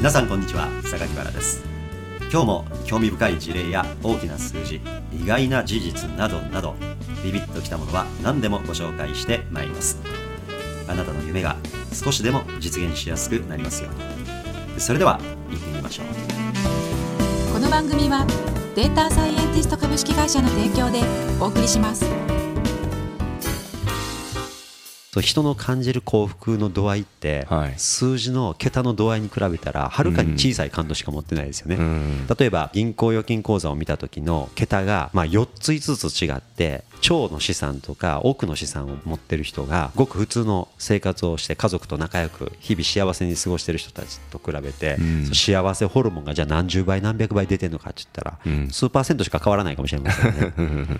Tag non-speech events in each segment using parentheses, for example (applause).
皆さんこんにちは榊原です。今日も興味深い事例や大きな数字意外な事実などなどビビッときたものは何でもご紹介してまいります。あなたの夢が少しでも実現しやすくなりますように。それでは行ってみましょう。この番組はデータサイエンティスト株式会社の提供でお送りします。そう人の感じる幸福の度合いって、はい。数字の桁の度合いに比べたらはるかに小さい感度しか持ってないですよね、うん。例えば銀行預金口座を見た時の桁がまあ4つ5つ違って超の資産とか多くの資産を持ってる人がごく普通の生活をして家族と仲良く日々幸せに過ごしてる人たちと比べて、幸せホルモンがじゃあ何十倍何百倍出てるのかって言ったら、うん。数パーセントしか変わらないかもしれませんね。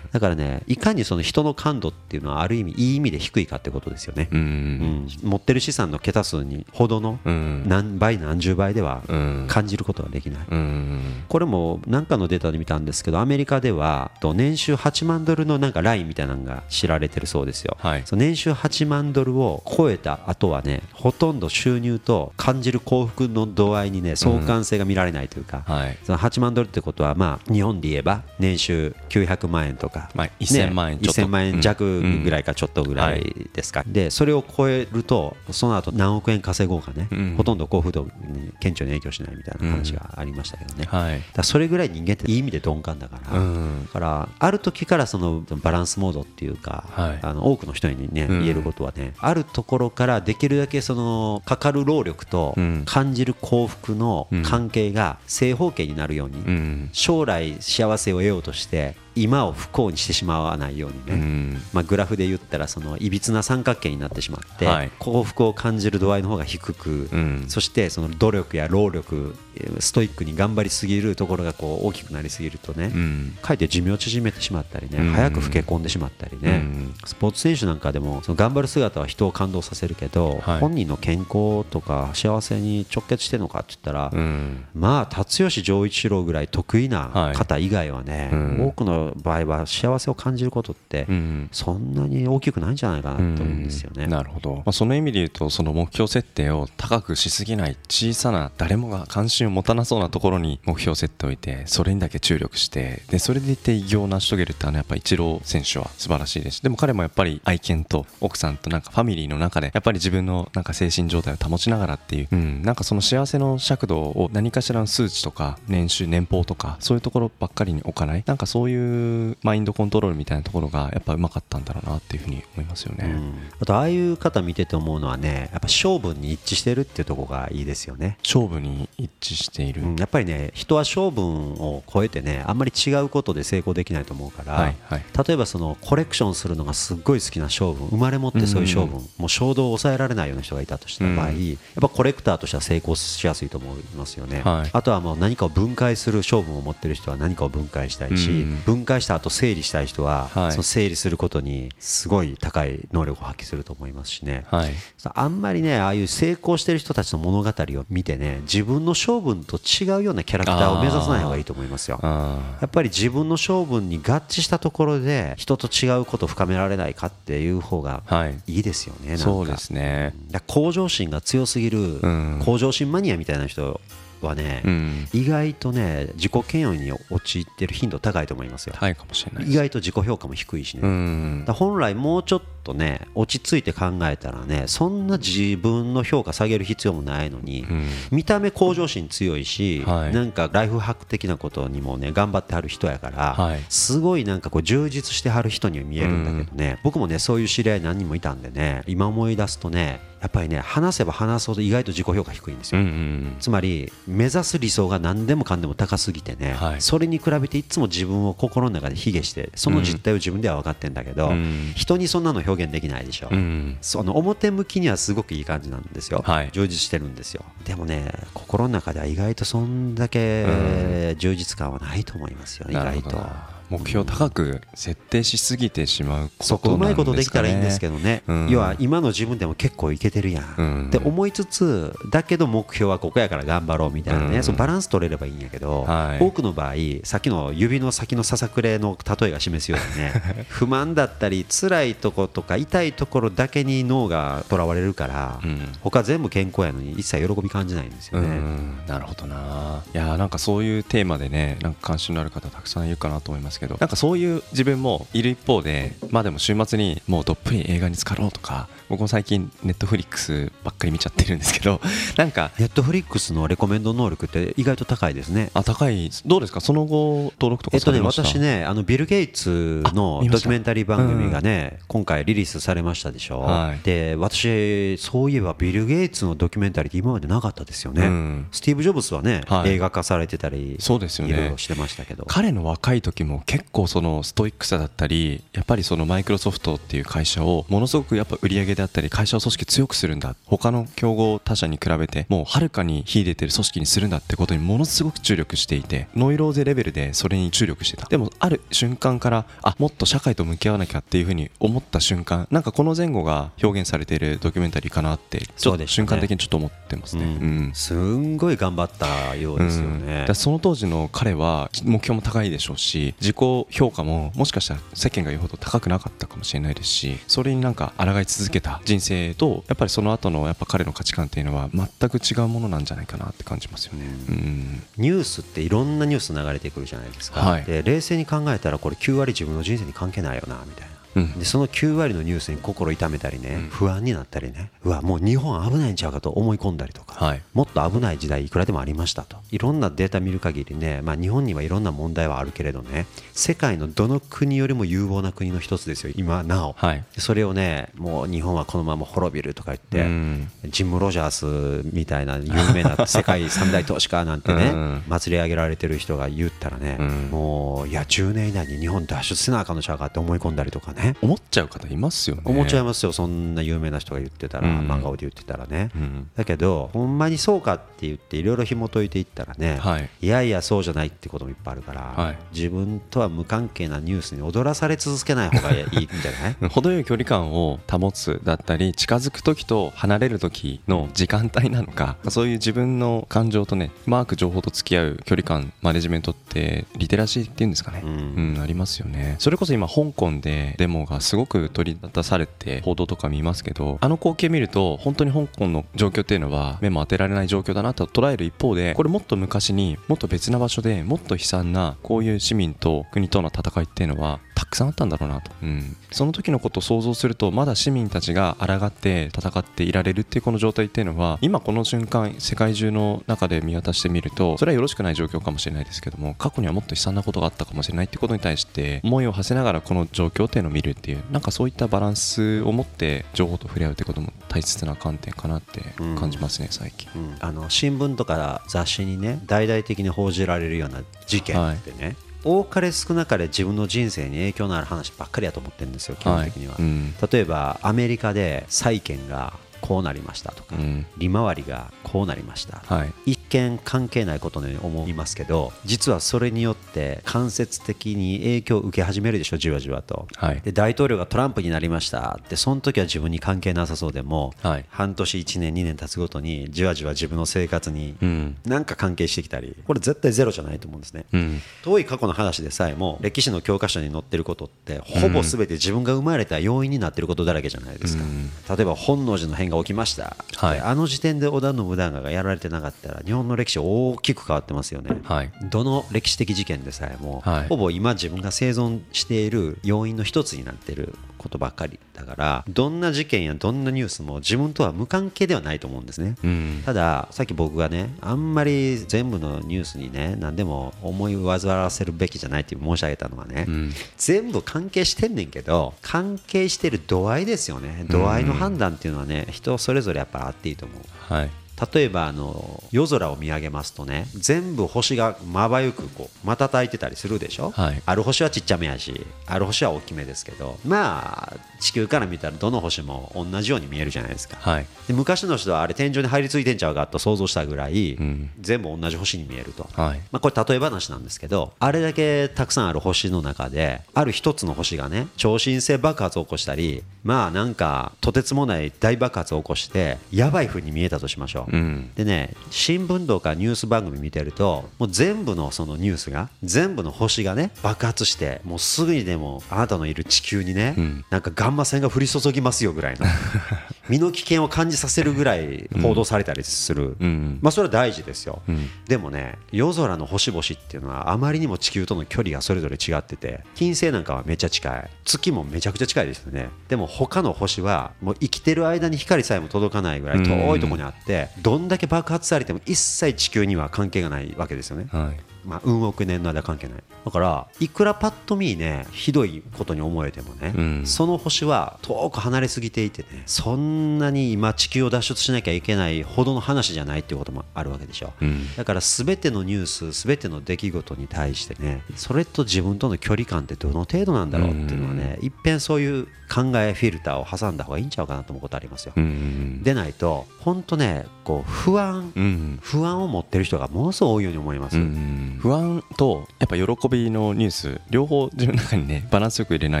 (laughs) だからねいかにその人の感度っていうのはある意味いい意味で低いかってことですよね、ううん。ん持ってる資産の桁数にほどのうん。何倍何十倍ではうん。感じることができない、うん。これも何かのデータで見たんですけどアメリカではと年収8万ドルのなんかラインみたいなのが知られてるそうですよ、はい。年収8万ドルを超えた後はねほとんど収入と感じる幸福の度合いにね相関性が見られないというか、はい。その8万ドルってことはまあ日本で言えば年収900万円とか、まあ1000万円ちょっと。1000万円弱ぐらいかちょっとぐらい。ですか、でそれを超えるとその後何億円稼ごうかね、うん。ほとんど幸福度に顕著に影響しないみたいな話がありましたけどね、はい。だそれぐらい人間っていい意味で鈍感だから、うん。だからある時からそのバランスモードっていうか、はい。あの多くの人にねうん。言えることはね、あるところからできるだけそのかかる労力とうん。感じる幸福の関係が正方形になるように、うん。将来幸せを得ようとして今を不幸にしてしまわないようにね、うん。まあ、グラフで言ったらそのいびつな三角形になってしまって、はい。幸福を感じる度合いの方が低く、うん。そしてその努力や労力えーストイックに頑張りすぎるところがこう大きくなりすぎるとね、うん。かえって寿命を縮めてしまったりね、うん。早く老け込んでしまったりね、うん。スポーツ選手なんかでもその頑張る姿は人を感動させるけど、はい。本人の健康とか幸せに直結してるのかって言ったら、うん。まあ辰吉丈一郎ぐらい得意なはい。方以外はね、うん。多くの場合は幸せを感じることって、うん。そんなに大きくないんじゃないかなと思うんですよね。なるほど、まあ、その意味で言うとその目標設定を高くしすぎない小さな誰もが関心を持たなそうなところに目標設定を置いてそれにだけ注力してでそれでいて偉業を成し遂げるってあのやっぱイチロー選手は素晴らしいですでも彼もやっぱり愛犬と奥さんとなんかファミリーの中でやっぱり自分のなんか精神状態を保ちながらっていう、うん、なんかその幸せの尺度を何かしらの数値とか年収年俸とかそういうところばっかりに置かないなんかそういうマインドコントロールみたいなところがやっぱうまかったんだろうなっていうふうに思いますよね。うんあとああいう方見てて思うのはねやっぱ勝負に一致してるっていうところがいいですよね。勝負に一致している、うんやっぱりね人は勝負を超えてねあんまり違うことで成功できないと思うから、はいはい。例えばそのコレクションするのがすっごい好きな勝負生まれ持ってそういう勝負、もう衝動を抑えられないような人がいたとした場合、うん。やっぱコレクターとしては成功しやすいと思いますよね、はい。あとはもう何かを分解する勝負を持ってる人は何かを分解したいし、うん分解した後整理したい人は、はい。その整理することにすごい高い能力を発揮すると思いますしね、はい。あんまりねああいう成功してる人たちの物語を見てね自分の性分と違うようなキャラクターを目指さない方がいいと思いますよ。あやっぱり自分の性分に合致したところで人と違うことを深められないかっていう方がい。いいですよねなんか。そうですね。向上心が強すぎるん。向上心マニアみたいな人はね、うん。意外とね自己嫌悪に陥ってる頻度高いと思いますよ、高いかもしれない意外と自己評価も低いしね、本来もうちょっとね落ち着いて考えたらねそんな自分の評価下げる必要もないのに、ん。見た目向上心強いし、はい。なんかライフハック的なことにもね頑張ってはる人やから、はい。すごいなんかこう充実してはる人には見えるんだけどね、僕もねそういう知り合い何人もいたんでね今思い出すとねやっぱりね話せば話すほど意外と自己評価低いんですうよ、んうん。つまり目指す理想が何でもかんでも高すぎてね、はい。それに比べていつも自分を心の中で卑下してその実態を自分では分かってんだけど、うん。人にそんなの表現できないでしょ、うん。その表向きにはすごくいい感じなんですよ、はい。充実してるんですよ。でもね心の中では意外とそんだけ充実感はないと思いますよ意外と目標高く設定しすぎてしまうそこうまいことできたらいいんですけどね、うん。要は今の自分でも結構いけてるやん、うん。って思いつつだけど目標はここやから頑張ろうみたいなね、うん。そのバランス取れればいいんやけど、はい。多くの場合さっきの指の先のささくれの例えが示すようにね (laughs) 不満だったり辛いところとか痛いところだけに脳がとらわれるから、うん。他全部健康やのに一切喜び感じないんですようね。ん。なるほどな。いやーなんかそういうテーマでねなんか関心のある方たくさんいるかなと思いますけどなんかそういう自分もいる一方でまあでも週末にもうどっぷり映画に浸かろうとか僕も最近ネットフリックスばっかり見ちゃってるんですけど (laughs) なんかネットフリックスのレコメンド能力って意外と高いですね。あ高い。どうですか？その後登録とかえっとね、私ね、あのビル・ゲイツのドキュメンタリー番組がね、今回リリースされましたでしょ、はい。で私、そういえばビル・ゲイツのドキュメンタリーって今までなかったですよね、うん。スティーブ・ジョブズはね、はい。映画化されてたり、そうですよね。いろいろしてましたけど、彼の若い時も結構そのストイックさだったりやっぱりそのマイクロソフトっていう会社をものすごくやっぱ売り上げであったり会社を組織強くするんだ。他の競合他社に比べてもうはるかに秀でてる組織にするんだってことにものすごく注力していてノイローゼレベルでそれに注力してた。でもある瞬間からあもっと社会と向き合わなきゃっていうふうに思った瞬間なんかこの前後が表現されているドキュメンタリーかなって瞬間的にちょっと思ってますね、うん。うん。すんごい頑張ったようですようん。だねから。その当時の彼は目標も高いでしょうし自己評価ももしかしたら世間が言うほど高くなかったかもしれないですしそれになんか抗い続けた人生とやっぱりその後のやっぱ彼の価値観っていうのは全く違うものなんじゃないかなって感じますよね。うんニュースっていろんなニュース流れてくるじゃないですか、はいで冷静に考えたらこれ9割自分の人生に関係ないよなみたいな。うん。でその9割のニュースに心痛めたりね、うん。不安になったりねうわもう日本危ないんちゃうかと思い込んだりとか、はい。もっと危ない時代いくらでもありましたと。いろんなデータ見る限りね、まあ、日本にはいろんな問題はあるけれどね世界のどの国よりも有望な国の一つですよ今なお、はい。それをねもう日本はこのまま滅びるとか言って、うん。ジム・ロジャースみたいな有名な (laughs) 世界三大投資家なんてね、うん祭り上げられてる人が言ったらね、うん。もういや10年以内に日本脱出せなあかんのちゃうかって思い込んだりとかね思っちゃう方いますよね。思っちゃいますよ。そんな有名な人が言ってたら、うん。漫画をで言ってたらね、うん。だけどほんまにそうかって言っていろいろ紐解いていったらね、はい。いやいやそうじゃないってこともいっぱいあるから、はい。自分とは無関係なニュースに踊らされ続けない方がいいんじゃない？(laughs) 程よい距離感を保つだったり近づく時と離れる時の時間帯なのかそういう自分の感情とねうまく情報と付き合う距離感マネジメントってリテラシーっていうんですかね、ううんんありますよね。それこそ今香港でデモがすごく取り出されて報道とか見ますけどあの光景見ると本当に香港の状況っていうのは目も当てられない状況だなと捉える一方でこれもっと昔にもっと別な場所でもっと悲惨なこういう市民と国との戦いっていうのはくさんあったんだろうなと、うん、その時のことを想像するとまだ市民たちが抗って戦っていられるっていうこの状態っていうのは今この瞬間世界中の中で見渡してみるとそれはよろしくない状況かもしれないですけども過去にはもっと悲惨なことがあったかもしれないっていうことに対して思いを馳せながらこの状況っていうのを見るっていうなんかそういったバランスを持って情報と触れ合うってことも大切な観点かなって感じますね最近。うん。あの新聞とか雑誌にね大々的に報じられるような事件ってね、多かれ少なかれ自分の人生に影響のある話ばっかりやと思ってるんですよ基本的には、はい。うん。例えばアメリカで債券がこうなりましたとか、うん。利回りがこうなりました、はい。一見関係ないことのように思いますけど実はそれによって間接的に影響を受け始めるでしょじわじわと、はい。で大統領がトランプになりました。ってその時は自分に関係なさそうでも、はい。半年1年2年経つごとにじわじわ自分の生活にうん。なんか関係してきたりこれ絶対ゼロじゃないと思うんですね、うん。遠い過去の話でさえも歴史の教科書に載ってることってほぼ全て自分が生まれた要因になってることだらけじゃないですか、うん。例えば本能寺の変が起きました、はい。であの時点で織田信長がやられてなかったら日本の歴史大きく変わってますよね、はい。どの歴史的事件でさえも、はい。ほぼ今自分が生存している要因の一つになっていることばっかりだからどんな事件やどんなニュースも自分とは無関係ではないと思うんですね、うん。たださっき僕がねあんまり全部のニュースにね何でも思い煩わせるべきじゃないって申し上げたのはね、うん。全部関係してんねんけど関係してる度合いですよね。度合いの判断っていうのはね人それぞれやっぱあっていいと思う。はい例えばあの夜空を見上げますとね全部星がまばゆくこう瞬いてたりするでしょ、はい。ある星はちっちゃめやしある星は大きめですけどまあ地球から見たらどの星も同じように見えるじゃないですか、はい。で昔の人はあれ天井に入り付いてんちゃうかと想像したぐらい、ん。全部同じ星に見えると、はい。まあ、これ例え話なんですけどあれだけたくさんある星の中である一つの星がね超新星爆発を起こしたりまあなんかとてつもない大爆発を起こしてやばい風に見えたとしましょう、うん。でね新聞とかニュース番組見てるともう全部のそのニュースが全部の星がね爆発してもうすぐにでもあなたのいる地球にね、ん。なんかガンマ線が降り注ぎますよぐらいの (laughs) 身の危険を感じさせるぐらい報道されたりする、うんまあそれは大事ですよ、ん。でもね夜空の星々っていうのはあまりにも地球との距離がそれぞれ違ってて金星なんかはめっちゃ近い。月もめちゃくちゃ近いですよね。でも他の星はもう生きてる間に光さえも届かないぐらい遠いところにあってどんだけ爆発されても一切地球には関係がないわけですよね。はいまあ、運億年の間関係ない。だからいくらパッと見ねひどいことに思えてもね、うん。その星は遠く離れすぎていてねそんなに今地球を脱出しなきゃいけないほどの話じゃないっていうこともあるわけでしょ、うん。だから全てのニュース全ての出来事に対してねそれと自分との距離感ってどの程度なんだろうっていうのはねいっぺんそういう考えフィルターを挟んだ方がいいんちゃうかなと思うことありますよ、うん。でないと本当ねこう不安うん。不安を持ってる人がものすごい多いように思います、うん不安とやっぱ喜びのニュース両方自分の中にね (laughs) バランスよく入れな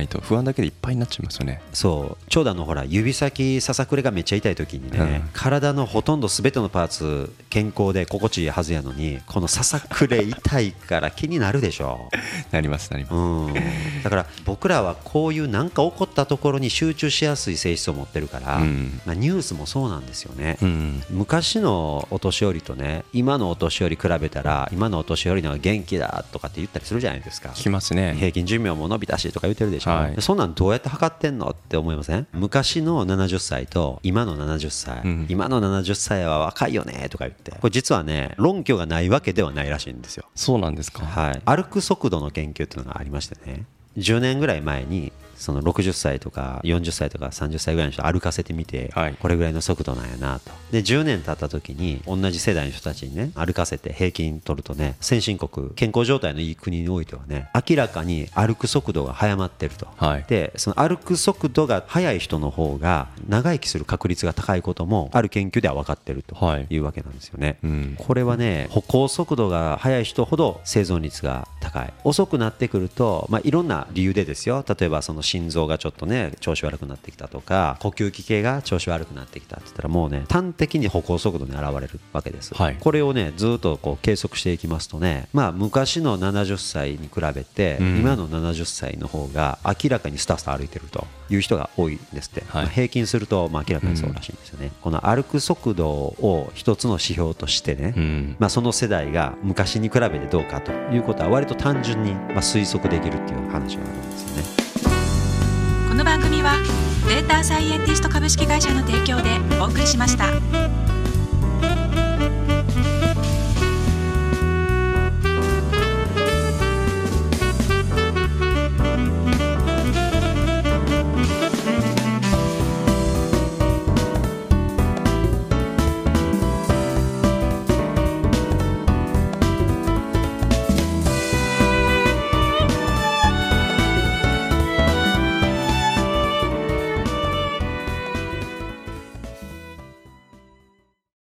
いと不安だけでいっぱいになっちゃいますよね。そう。長男のほら指先ささくれがめっちゃ痛い時にね、うん。体のほとんど全てのパーツ健康で心地いいはずやのにこのささくれ痛いから気になるでしょ。(laughs) なりますなります。うん、だから僕らはこういう何か起こったところに集中しやすい性質を持ってるから、うん。まあ、ニュースもそうなんですよね、うん。昔のお年寄りとね今のお年寄り比べたら今のお年寄りの方が元気だとかって言ったりするじゃないですか聞きますね。平均寿命も伸びたしとか言ってるでしょ、はい。でそんなんどうやって測ってんのって思いません？昔の70歳と今の70歳、うん。今の70歳は若いよねとか言って。これ実はね論拠がないわけではないらしいんですよ。そうなんですか。はい、歩く速度の研究っていうのがありましてね。10年ぐらい前にその60歳とか40歳とか30歳ぐらいの人歩かせてみて、はい。これぐらいの速度なんやなと。で10年経った時に同じ世代の人たちにね歩かせて平均取るとね先進国健康状態のいい国においてはね明らかに歩く速度が速まってると、はい。でその歩く速度が速い人の方が長生きする確率が高いこともある研究では分かってるとはい。いうわけなんですよね、うん。これはね歩行速度が速い人ほど生存率が高い。遅くなってくると、まあ、いろんな理由でですよ。例えばその心臓がちょっとね調子悪くなってきたとか呼吸器系が調子悪くなってきたって言ったらもうね端的に歩行速度に現れるわけです、はい。これをねずっとこう計測していきますとねまあ昔の70歳に比べて、うん。今の70歳の方が明らかにスタスタ歩いてるという人が多いんですって、はい。まあ平均するとまあ明らかにそうらしいんですよね、この歩く速度を一つの指標としてね、うん。まあ、その世代が昔に比べてどうかということは割と単純にまあ推測できるっていう話があるんですよね。この番組はデータサイエンティスト株式会社の提供でお送りしました。